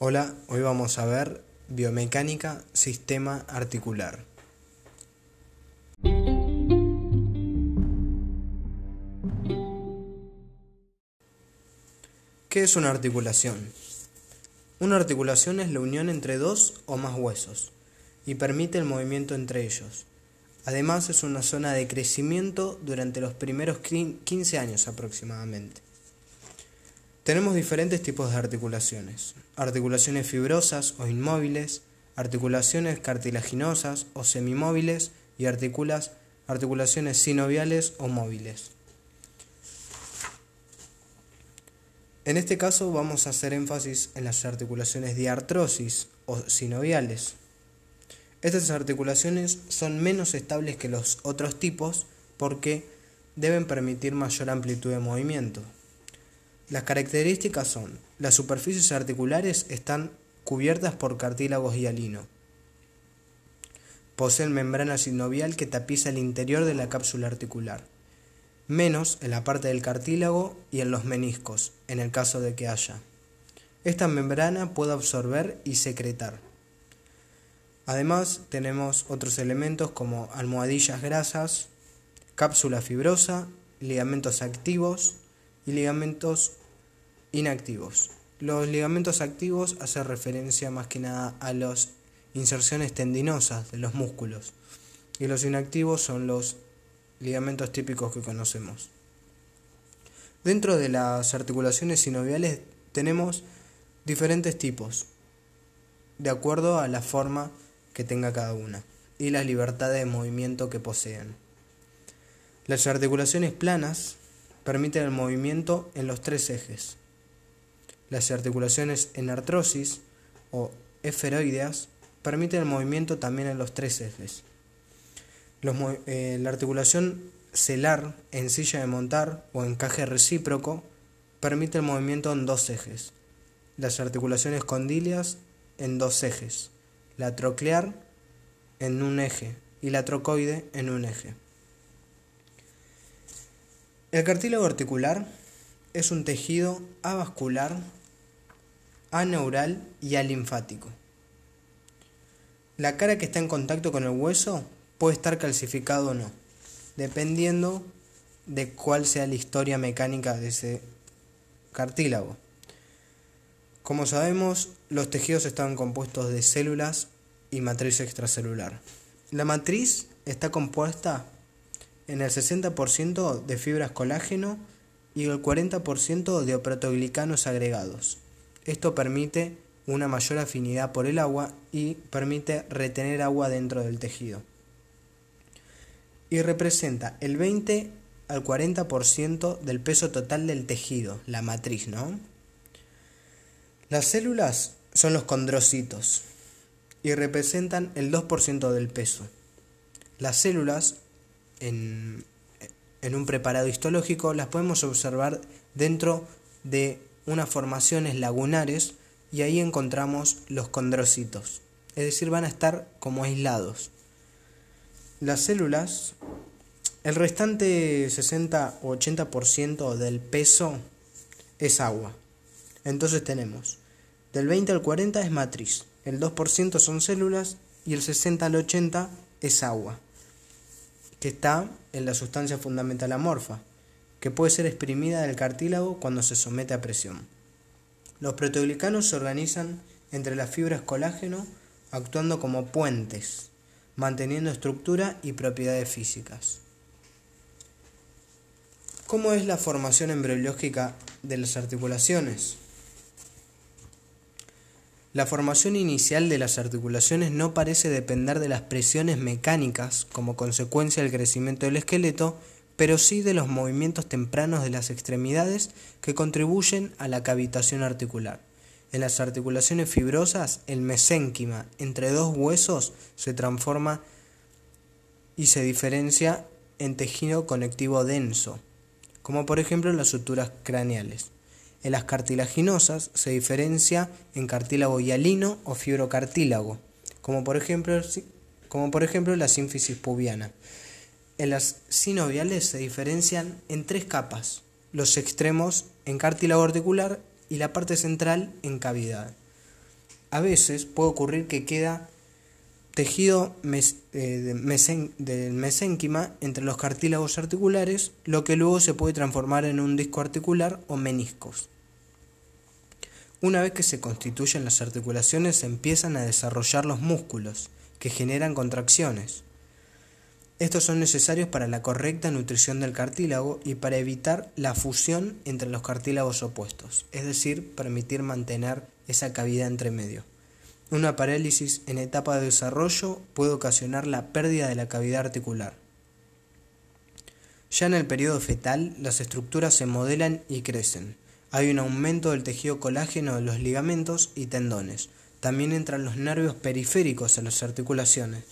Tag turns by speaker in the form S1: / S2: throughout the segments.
S1: Hola, hoy vamos a ver biomecánica sistema articular. ¿Qué es una articulación? Una articulación es la unión entre dos o más huesos y permite el movimiento entre ellos. Además es una zona de crecimiento durante los primeros 15 años aproximadamente. Tenemos diferentes tipos de articulaciones. Articulaciones fibrosas o inmóviles, articulaciones cartilaginosas o semimóviles y articulaciones sinoviales o móviles. En este caso vamos a hacer énfasis en las articulaciones diartrosis o sinoviales. Estas articulaciones son menos estables que los otros tipos porque deben permitir mayor amplitud de movimiento. Las características son, las superficies articulares están cubiertas por cartílagos hialino. Poseen membrana sinovial que tapiza el interior de la cápsula articular, menos en la parte del cartílago y en los meniscos, en el caso de que haya. Esta membrana puede absorber y secretar. Además, tenemos otros elementos como almohadillas grasas, cápsula fibrosa, ligamentos activos y ligamentos inactivos. Los ligamentos activos hacen referencia más que nada a las inserciones tendinosas de los músculos y los inactivos son los ligamentos típicos que conocemos. Dentro de las articulaciones sinoviales tenemos diferentes tipos, de acuerdo a la forma que tenga cada una y la libertad de movimiento que poseen. Las articulaciones planas permiten el movimiento en los tres ejes. Las articulaciones en artrosis o esferoideas permiten el movimiento también en los tres ejes. Eh, la articulación celar en silla de montar o encaje recíproco permite el movimiento en dos ejes. Las articulaciones condilias en dos ejes la troclear en un eje y la trocoide en un eje. El cartílago articular es un tejido avascular, aneural y alinfático. La cara que está en contacto con el hueso puede estar calcificado o no, dependiendo de cuál sea la historia mecánica de ese cartílago. Como sabemos, los tejidos están compuestos de células y matriz extracelular. La matriz está compuesta en el 60% de fibras colágeno y el 40% de proteoglicanos agregados. Esto permite una mayor afinidad por el agua y permite retener agua dentro del tejido. Y representa el 20 al 40% del peso total del tejido, la matriz, ¿no? Las células son los condrocitos y representan el 2% del peso. Las células en, un preparado histológico las podemos observar dentro de unas formaciones lagunares y ahí encontramos los condrocitos, es decir, van a estar como aislados. Las células, el restante 60 o 80% del peso es agua. Entonces tenemos del 20 al 40 es matriz, el 2% son células y el 60 al 80 es agua, que está en la sustancia fundamental amorfa, que puede ser exprimida del cartílago cuando se somete a presión. Los proteoglicanos se organizan entre las fibras colágeno actuando como puentes, manteniendo estructura y propiedades físicas. ¿Cómo es la formación embriológica de las articulaciones? La formación inicial de las articulaciones no parece depender de las presiones mecánicas como consecuencia del crecimiento del esqueleto, pero sí de los movimientos tempranos de las extremidades que contribuyen a la cavitación articular. En las articulaciones fibrosas, el mesénquima entre dos huesos se transforma y se diferencia en tejido conectivo denso, como por ejemplo en las suturas craneales. En las cartilaginosas se diferencia en cartílago hialino o fibrocartílago, como por ejemplo, como por ejemplo la sínfisis pubiana. En las sinoviales se diferencian en tres capas, los extremos en cartílago articular y la parte central en cavidad. A veces puede ocurrir que queda tejido eh, del mesénquima entre los cartílagos articulares, lo que luego se puede transformar en un disco articular o meniscos. Una vez que se constituyen las articulaciones, se empiezan a desarrollar los músculos, que generan contracciones. Estos son necesarios para la correcta nutrición del cartílago y para evitar la fusión entre los cartílagos opuestos, es decir, permitir mantener esa cavidad entre medio. Una parálisis en etapa de desarrollo puede ocasionar la pérdida de la cavidad articular. Ya en el periodo fetal, las estructuras se modelan y crecen. Hay un aumento del tejido colágeno de los ligamentos y tendones. También entran los nervios periféricos a las articulaciones.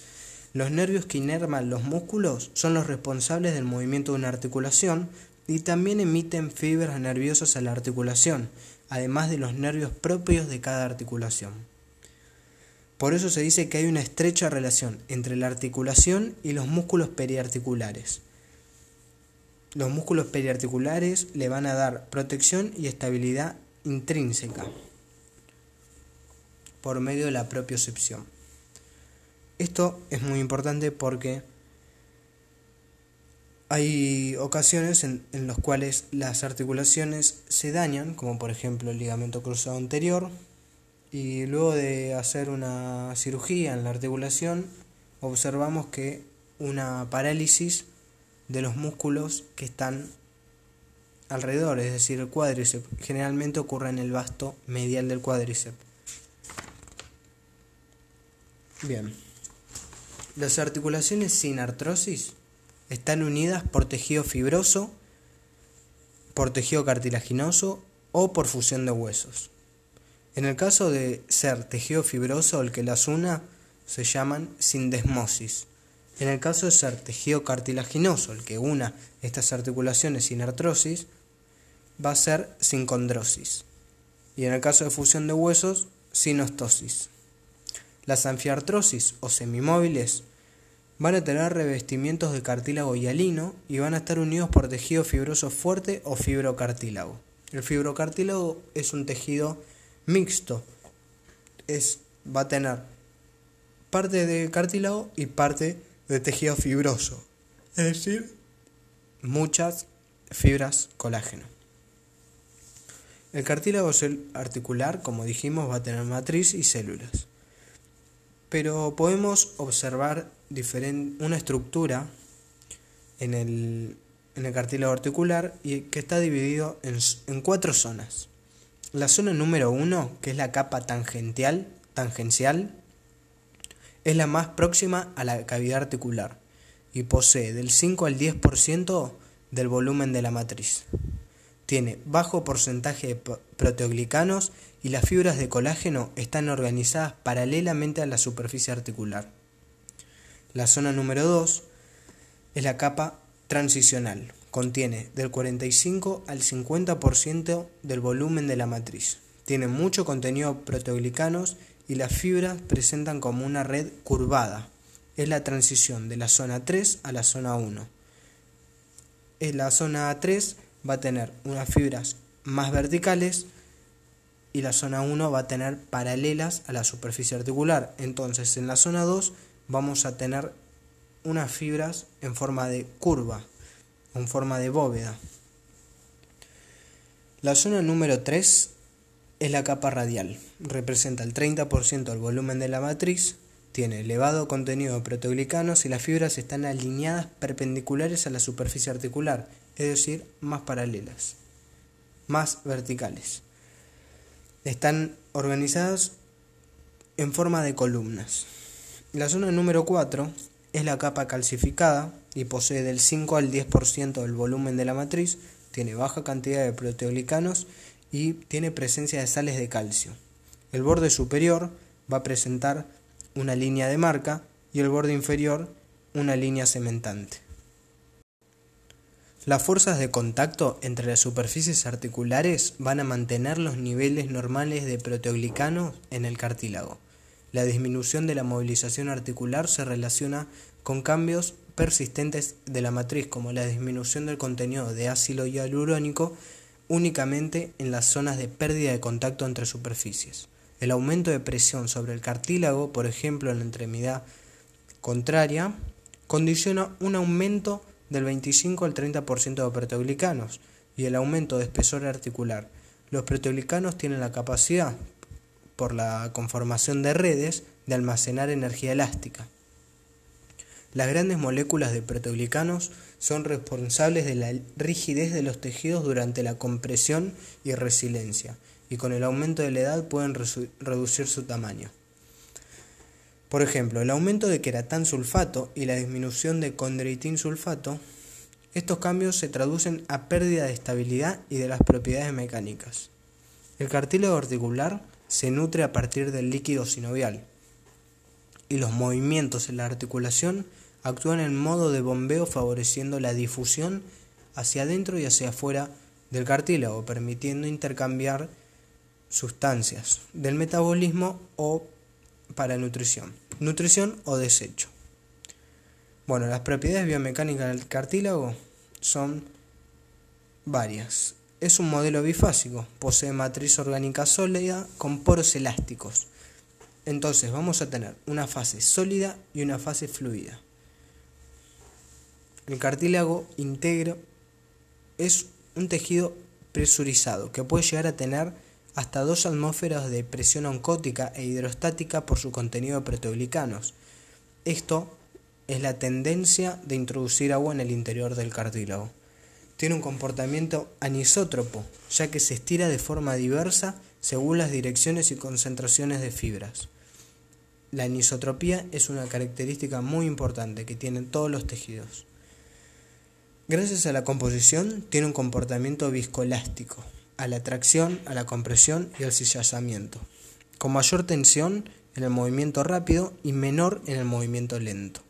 S1: Los nervios que inerman los músculos son los responsables del movimiento de una articulación y también emiten fibras nerviosas a la articulación, además de los nervios propios de cada articulación. Por eso se dice que hay una estrecha relación entre la articulación y los músculos periarticulares. Los músculos periarticulares le van a dar protección y estabilidad intrínseca por medio de la propiocepción. Esto es muy importante porque hay ocasiones en, las cuales las articulaciones se dañan, como por ejemplo el ligamento cruzado anterior, y luego de hacer una cirugía en la articulación observamos que una parálisis de los músculos que están alrededor, es decir, el cuádriceps, generalmente ocurre en el vasto medial del cuádriceps. Bien. Las articulaciones sin artrosis están unidas por tejido fibroso, por tejido cartilaginoso o por fusión de huesos. En el caso de ser tejido fibroso el que las una, se llaman sindesmosis. En el caso de ser tejido cartilaginoso el que una estas articulaciones sin artrosis, va a ser sincondrosis. Y en el caso de fusión de huesos, sinostosis. Las anfiartrosis o semimóviles van a tener revestimientos de cartílago hialino y van a estar unidos por tejido fibroso fuerte o fibrocartílago. El fibrocartílago es un tejido mixto. Es, va a tener parte de cartílago y parte de tejido fibroso. Es decir, muchas fibras colágeno. El cartílago articular, como dijimos, va a tener matriz y células. Pero podemos observar una estructura en el, en el cartílago articular y que está dividido en, en cuatro zonas. La zona número 1, que es la capa tangencial, tangencial, es la más próxima a la cavidad articular y posee del 5 al 10% del volumen de la matriz. Tiene bajo porcentaje de proteoglicanos y las fibras de colágeno están organizadas paralelamente a la superficie articular. La zona número 2 es la capa transicional, Contiene del 45 al 50% del volumen de la matriz. Tiene mucho contenido proteoglicanos y las fibras presentan como una red curvada. Es la transición de la zona 3 a la zona 1. En la zona 3 va a tener unas fibras más verticales y la zona 1 va a tener paralelas a la superficie articular. Entonces en la zona 2 vamos a tener unas fibras en forma de curva con forma de bóveda. La zona número 3 es la capa radial. Representa el 30% del volumen de la matriz, tiene elevado contenido de proteoglicanos y las fibras están alineadas perpendiculares a la superficie articular, es decir, más paralelas, más verticales. Están organizadas en forma de columnas. La zona número 4 es la capa calcificada y posee del 5 al 10% del volumen de la matriz, tiene baja cantidad de proteoglicanos y tiene presencia de sales de calcio. El borde superior va a presentar una línea de marca y el borde inferior una línea cementante. Las fuerzas de contacto entre las superficies articulares van a mantener los niveles normales de proteoglicanos en el cartílago. La disminución de la movilización articular se relaciona con cambios persistentes de la matriz como la disminución del contenido de ácido hialurónico únicamente en las zonas de pérdida de contacto entre superficies. El aumento de presión sobre el cartílago, por ejemplo en la extremidad contraria, condiciona un aumento del 25 al 30% de proteoglicanos y el aumento de espesor articular. Los proteoglicanos tienen la capacidad, por la conformación de redes, de almacenar energía elástica. Las grandes moléculas de proteoglicanos son responsables de la rigidez de los tejidos durante la compresión y resiliencia, y con el aumento de la edad pueden reducir su tamaño. Por ejemplo, el aumento de queratán sulfato y la disminución de condroitin sulfato, estos cambios se traducen a pérdida de estabilidad y de las propiedades mecánicas. El cartílago articular se nutre a partir del líquido sinovial y los movimientos en la articulación actúan en modo de bombeo favoreciendo la difusión hacia adentro y hacia afuera del cartílago, permitiendo intercambiar sustancias del metabolismo o para nutrición, nutrición o desecho. Bueno, las propiedades biomecánicas del cartílago son varias. Es un modelo bifásico, posee matriz orgánica sólida con poros elásticos. Entonces vamos a tener una fase sólida y una fase fluida. El cartílago íntegro es un tejido presurizado que puede llegar a tener hasta dos atmósferas de presión oncótica e hidrostática por su contenido de proteoglicanos. Esto es la tendencia de introducir agua en el interior del cartílago. Tiene un comportamiento anisótropo, ya que se estira de forma diversa según las direcciones y concentraciones de fibras. La anisotropía es una característica muy importante que tienen todos los tejidos. Gracias a la composición tiene un comportamiento viscoelástico, a la tracción, a la compresión y al cizallamiento, con mayor tensión en el movimiento rápido y menor en el movimiento lento.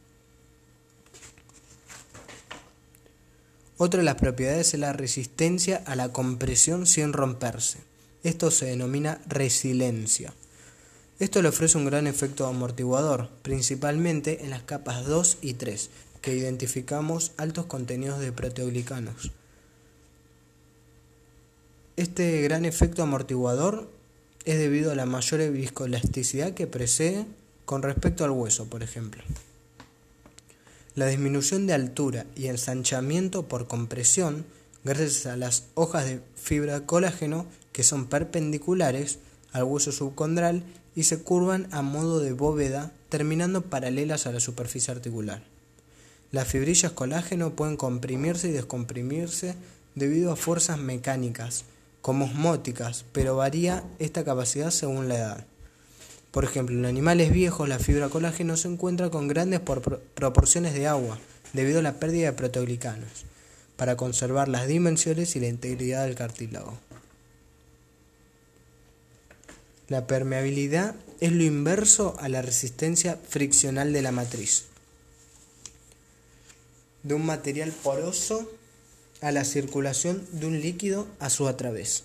S1: Otra de las propiedades es la resistencia a la compresión sin romperse. Esto se denomina resiliencia. Esto le ofrece un gran efecto amortiguador, principalmente en las capas 2 y 3, que identificamos altos contenidos de proteoglicanos. Este gran efecto amortiguador es debido a la mayor viscoelasticidad que precede con respecto al hueso, por ejemplo. La disminución de altura y ensanchamiento por compresión, gracias a las hojas de fibra colágeno que son perpendiculares al hueso subcondral y se curvan a modo de bóveda, terminando paralelas a la superficie articular. Las fibrillas colágeno pueden comprimirse y descomprimirse debido a fuerzas mecánicas, como osmóticas, pero varía esta capacidad según la edad. Por ejemplo, en animales viejos la fibra colágeno se encuentra con grandes proporciones de agua debido a la pérdida de proteoglicanos, para conservar las dimensiones y la integridad del cartílago. La permeabilidad es lo inverso a la resistencia friccional de la matriz. De un material poroso a la circulación de un líquido a su través.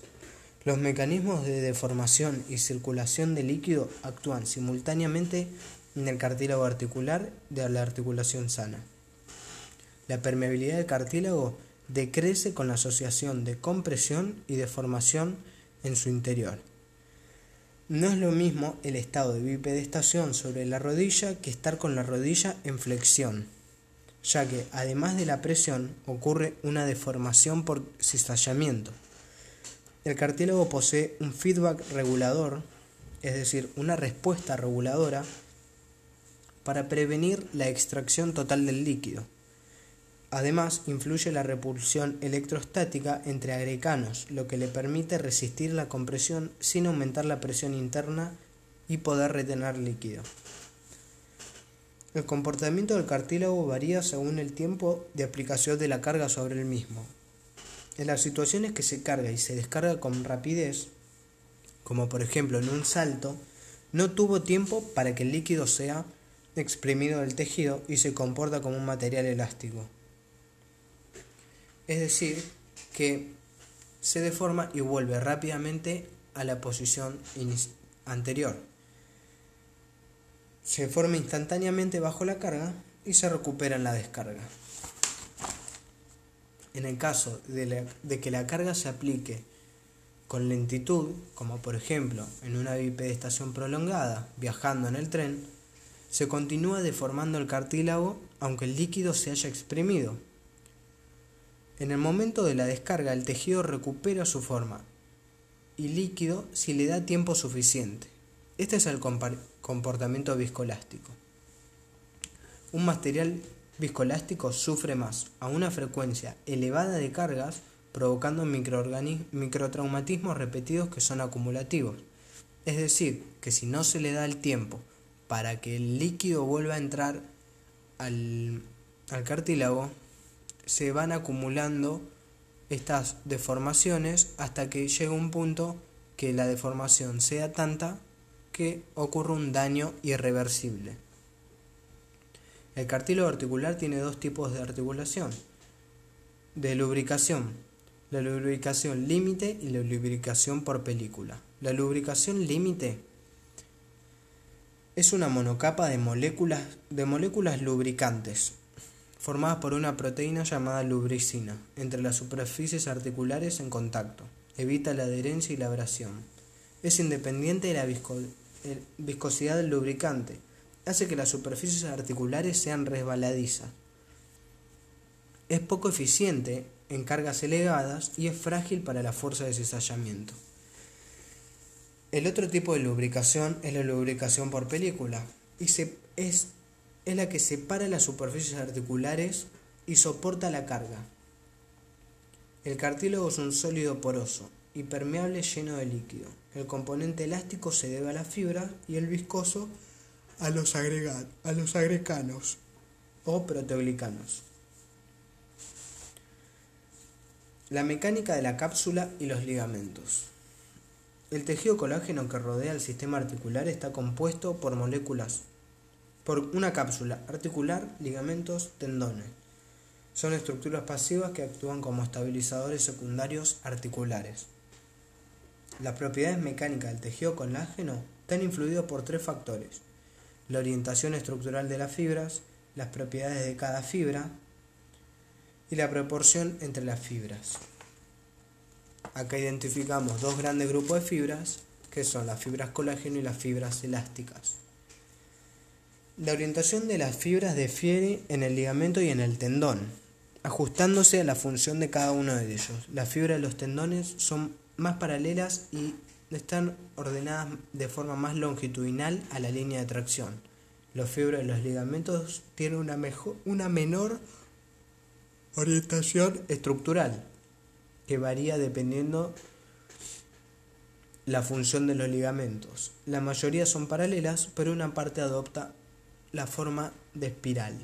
S1: Los mecanismos de deformación y circulación del líquido actúan simultáneamente en el cartílago articular de la articulación sana. La permeabilidad del cartílago decrece con la asociación de compresión y deformación en su interior. No es lo mismo el estado de bipedestación sobre la rodilla que estar con la rodilla en flexión ya que además de la presión ocurre una deformación por cizallamiento. El cartílago posee un feedback regulador, es decir, una respuesta reguladora para prevenir la extracción total del líquido. Además, influye la repulsión electrostática entre agreganos, lo que le permite resistir la compresión sin aumentar la presión interna y poder retener líquido. El comportamiento del cartílago varía según el tiempo de aplicación de la carga sobre el mismo. En las situaciones que se carga y se descarga con rapidez, como por ejemplo en un salto, no tuvo tiempo para que el líquido sea exprimido del tejido y se comporta como un material elástico. Es decir, que se deforma y vuelve rápidamente a la posición anterior se forma instantáneamente bajo la carga y se recupera en la descarga. En el caso de, que la carga se aplique con lentitud, como por ejemplo en una bipedestación prolongada, viajando en el tren, se continúa deformando el cartílago aunque el líquido se haya exprimido. En el momento de la descarga el tejido recupera su forma y líquido si le da tiempo suficiente. Este es el comportamiento viscoelástico. Un material viscoelástico sufre más a una frecuencia elevada de cargas, provocando microtraumatismos repetidos que son acumulativos. Es decir, que si no se le da el tiempo para que el líquido vuelva a entrar al, al cartílago, se van acumulando estas deformaciones hasta que llega un punto que la deformación sea tanta que ocurre un daño irreversible. El cartílago articular tiene dos tipos de articulación, de lubricación, la lubricación límite y la lubricación por película. La lubricación límite es una monocapa de moléculas, de moléculas lubricantes, formadas por una proteína llamada lubricina, entre las superficies articulares en contacto. Evita la adherencia y la abrasión. Es independiente de la viscosidad del lubricante, hace que las superficies articulares sean resbaladizas. Es poco eficiente en cargas elevadas y es frágil para la fuerza de cizallamiento. El otro tipo de lubricación es la lubricación por película y se, es, es la que separa las superficies articulares y soporta la carga. El cartílago es un sólido poroso y permeable lleno de líquido. El componente elástico se debe a la fibra y el viscoso a los, a los agreganos o proteoglicanos. La mecánica de la cápsula y los ligamentos. El tejido colágeno que rodea el sistema articular está compuesto por moléculas, por una cápsula articular, ligamentos, tendones. Son estructuras pasivas que actúan como estabilizadores secundarios articulares. Las propiedades mecánicas del tejido colágeno están influidas por tres factores la orientación estructural de las fibras, las propiedades de cada fibra y la proporción entre las fibras. Acá identificamos dos grandes grupos de fibras, que son las fibras colágeno y las fibras elásticas. La orientación de las fibras difiere en el ligamento y en el tendón, ajustándose a la función de cada uno de ellos. Las fibras de los tendones son más paralelas y están ordenadas de forma más longitudinal a la línea de tracción. Los fibras de los ligamentos tienen una, mejor, una menor orientación estructural, que varía dependiendo la función de los ligamentos. La mayoría son paralelas, pero una parte adopta la forma de espiral.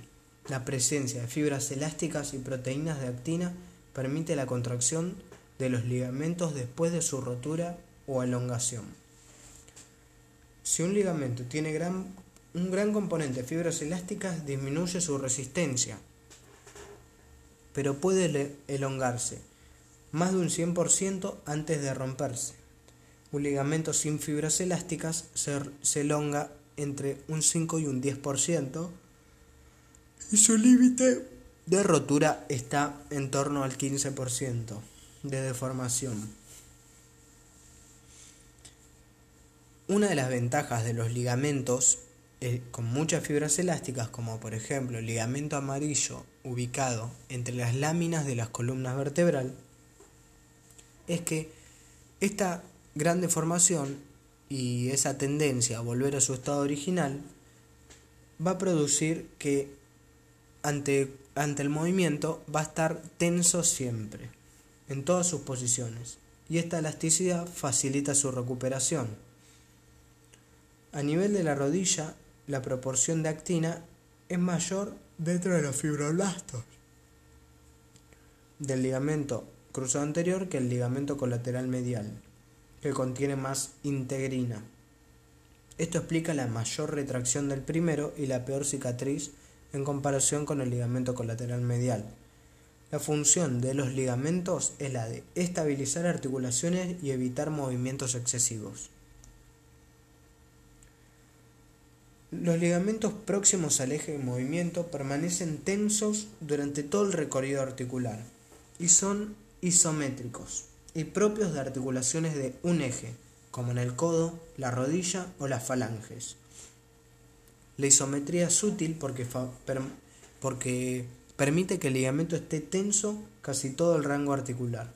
S1: La presencia de fibras elásticas y proteínas de actina permite la contracción de los ligamentos después de su rotura o elongación. Si un ligamento tiene un gran componente de fibras elásticas, disminuye su resistencia, pero puede elongarse más de un 100% antes de romperse. Un ligamento sin fibras elásticas se, se elonga entre un 5 y un 10% y su límite de rotura está en torno al 15% de deformación. Una de las ventajas de los ligamentos eh, con muchas fibras elásticas, como por ejemplo el ligamento amarillo ubicado entre las láminas de las columnas vertebral, es que esta gran deformación y esa tendencia a volver a su estado original va a producir que ante, ante el movimiento va a estar tenso siempre, en todas sus posiciones, y esta elasticidad facilita su recuperación. A nivel de la rodilla, la proporción de actina es mayor dentro de los fibroblastos del ligamento cruzado anterior que el ligamento colateral medial, que contiene más integrina. Esto explica la mayor retracción del primero y la peor cicatriz en comparación con el ligamento colateral medial. La función de los ligamentos es la de estabilizar articulaciones y evitar movimientos excesivos. Los ligamentos próximos al eje de movimiento permanecen tensos durante todo el recorrido articular y son isométricos. y propios de articulaciones de un eje, como en el codo, la rodilla o las falanges. La isometría es útil porque, permite que el ligamento esté tenso casi todo el rango articular.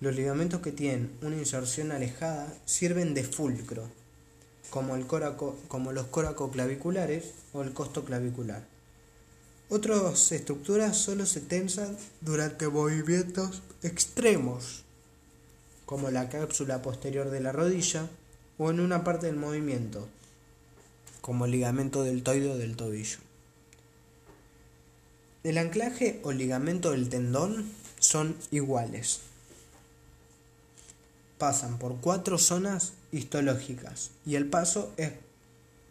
S1: Los ligamentos que tienen una inserción alejada sirven de fulcro, como, el como los coracoclaviculares o el costo clavicular. Otras estructuras solo se tensan durante movimientos extremos, como la cápsula posterior de la rodilla o en una parte del movimiento, como el ligamento deltoide del tobillo. El anclaje o ligamento del tendón son iguales. Pasan por cuatro zonas histológicas y el paso es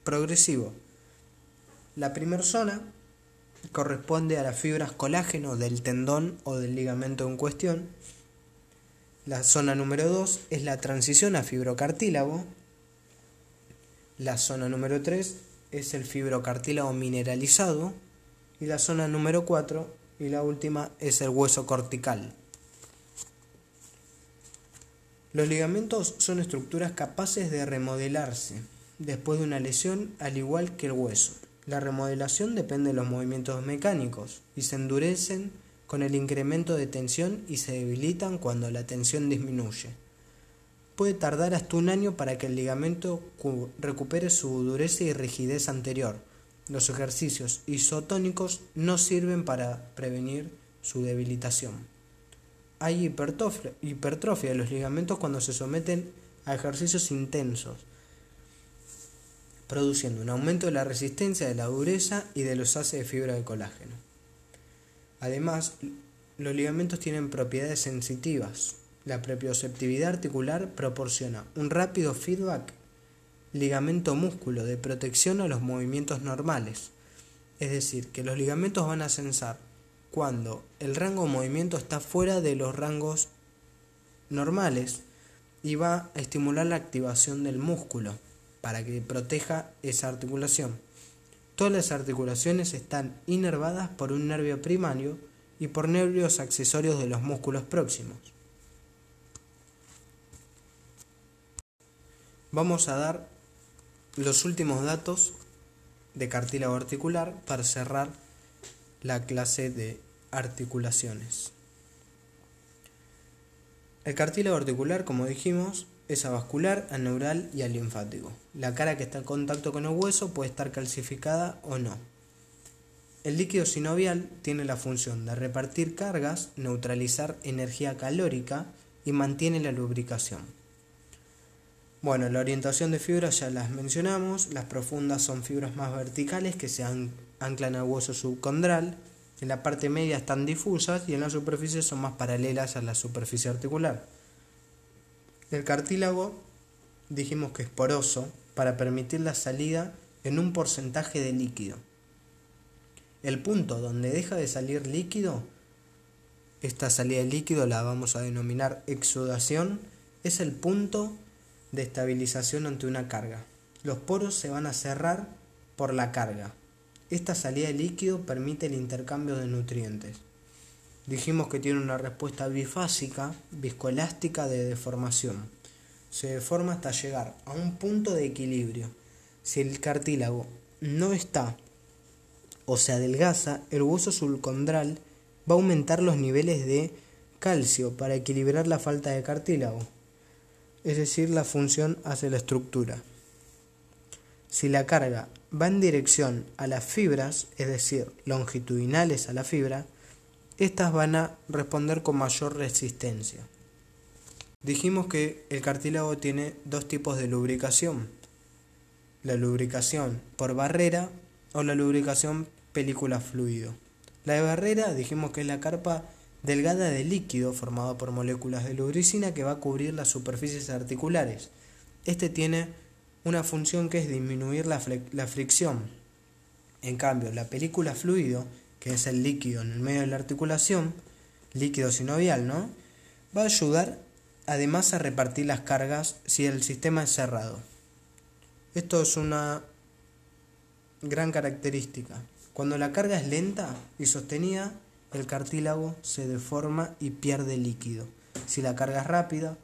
S1: progresivo. La primera zona corresponde a las fibras colágeno del tendón o del ligamento en cuestión. La zona número 2 es la transición a fibrocartílago. La zona número 3 es el fibrocartílago mineralizado. Y la zona número 4 y la última es el hueso cortical. Los ligamentos son estructuras capaces de remodelarse después de una lesión al igual que el hueso. La remodelación depende de los movimientos mecánicos y se endurecen con el incremento de tensión y se debilitan cuando la tensión disminuye. Puede tardar hasta un año para que el ligamento recupere su dureza y rigidez anterior. Los ejercicios isotónicos no sirven para prevenir su debilitación. Hay hipertrofia de los ligamentos cuando se someten a ejercicios intensos produciendo un aumento de la resistencia de la dureza y de los haces de fibra de colágeno. Además, los ligamentos tienen propiedades sensitivas. La propioceptividad articular proporciona un rápido feedback ligamento-músculo de protección a los movimientos normales. Es decir, que los ligamentos van a censar cuando el rango de movimiento está fuera de los rangos normales y va a estimular la activación del músculo para que proteja esa articulación. Todas las articulaciones están inervadas por un nervio primario y por nervios accesorios de los músculos próximos. Vamos a dar los últimos datos de cartílago articular para cerrar la clase de articulaciones. El cartílago articular, como dijimos, es avascular, aneural y alinfático. La cara que está en contacto con el hueso puede estar calcificada o no. El líquido sinovial tiene la función de repartir cargas, neutralizar energía calórica y mantiene la lubricación. Bueno, la orientación de fibras ya las mencionamos. Las profundas son fibras más verticales que se anclan al hueso subcondral. En la parte media están difusas y en la superficie son más paralelas a la superficie articular. El cartílago dijimos que es poroso para permitir la salida en un porcentaje de líquido. El punto donde deja de salir líquido, esta salida de líquido la vamos a denominar exudación, es el punto de estabilización ante una carga. Los poros se van a cerrar por la carga. Esta salida de líquido permite el intercambio de nutrientes. Dijimos que tiene una respuesta bifásica, viscoelástica de deformación. Se deforma hasta llegar a un punto de equilibrio. Si el cartílago no está o se adelgaza, el hueso subcondral va a aumentar los niveles de calcio para equilibrar la falta de cartílago, es decir, la función hacia la estructura. Si la carga va en dirección a las fibras, es decir, longitudinales a la fibra, estas van a responder con mayor resistencia. Dijimos que el cartílago tiene dos tipos de lubricación. La lubricación por barrera o la lubricación película fluido. La de barrera dijimos que es la carpa delgada de líquido formado por moléculas de lubricina que va a cubrir las superficies articulares. Este tiene una función que es disminuir la, fricción. En cambio, la película fluido que es el líquido en el medio de la articulación, líquido sinovial, ¿no? Va a ayudar además a repartir las cargas si el sistema es cerrado. Esto es una gran característica. Cuando la carga es lenta y sostenida, el cartílago se deforma y pierde líquido. Si la carga es rápida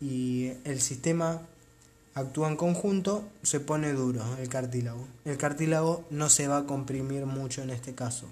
S1: y el sistema actúa en conjunto, se pone duro el cartílago. El cartílago no se va a comprimir mucho en este caso.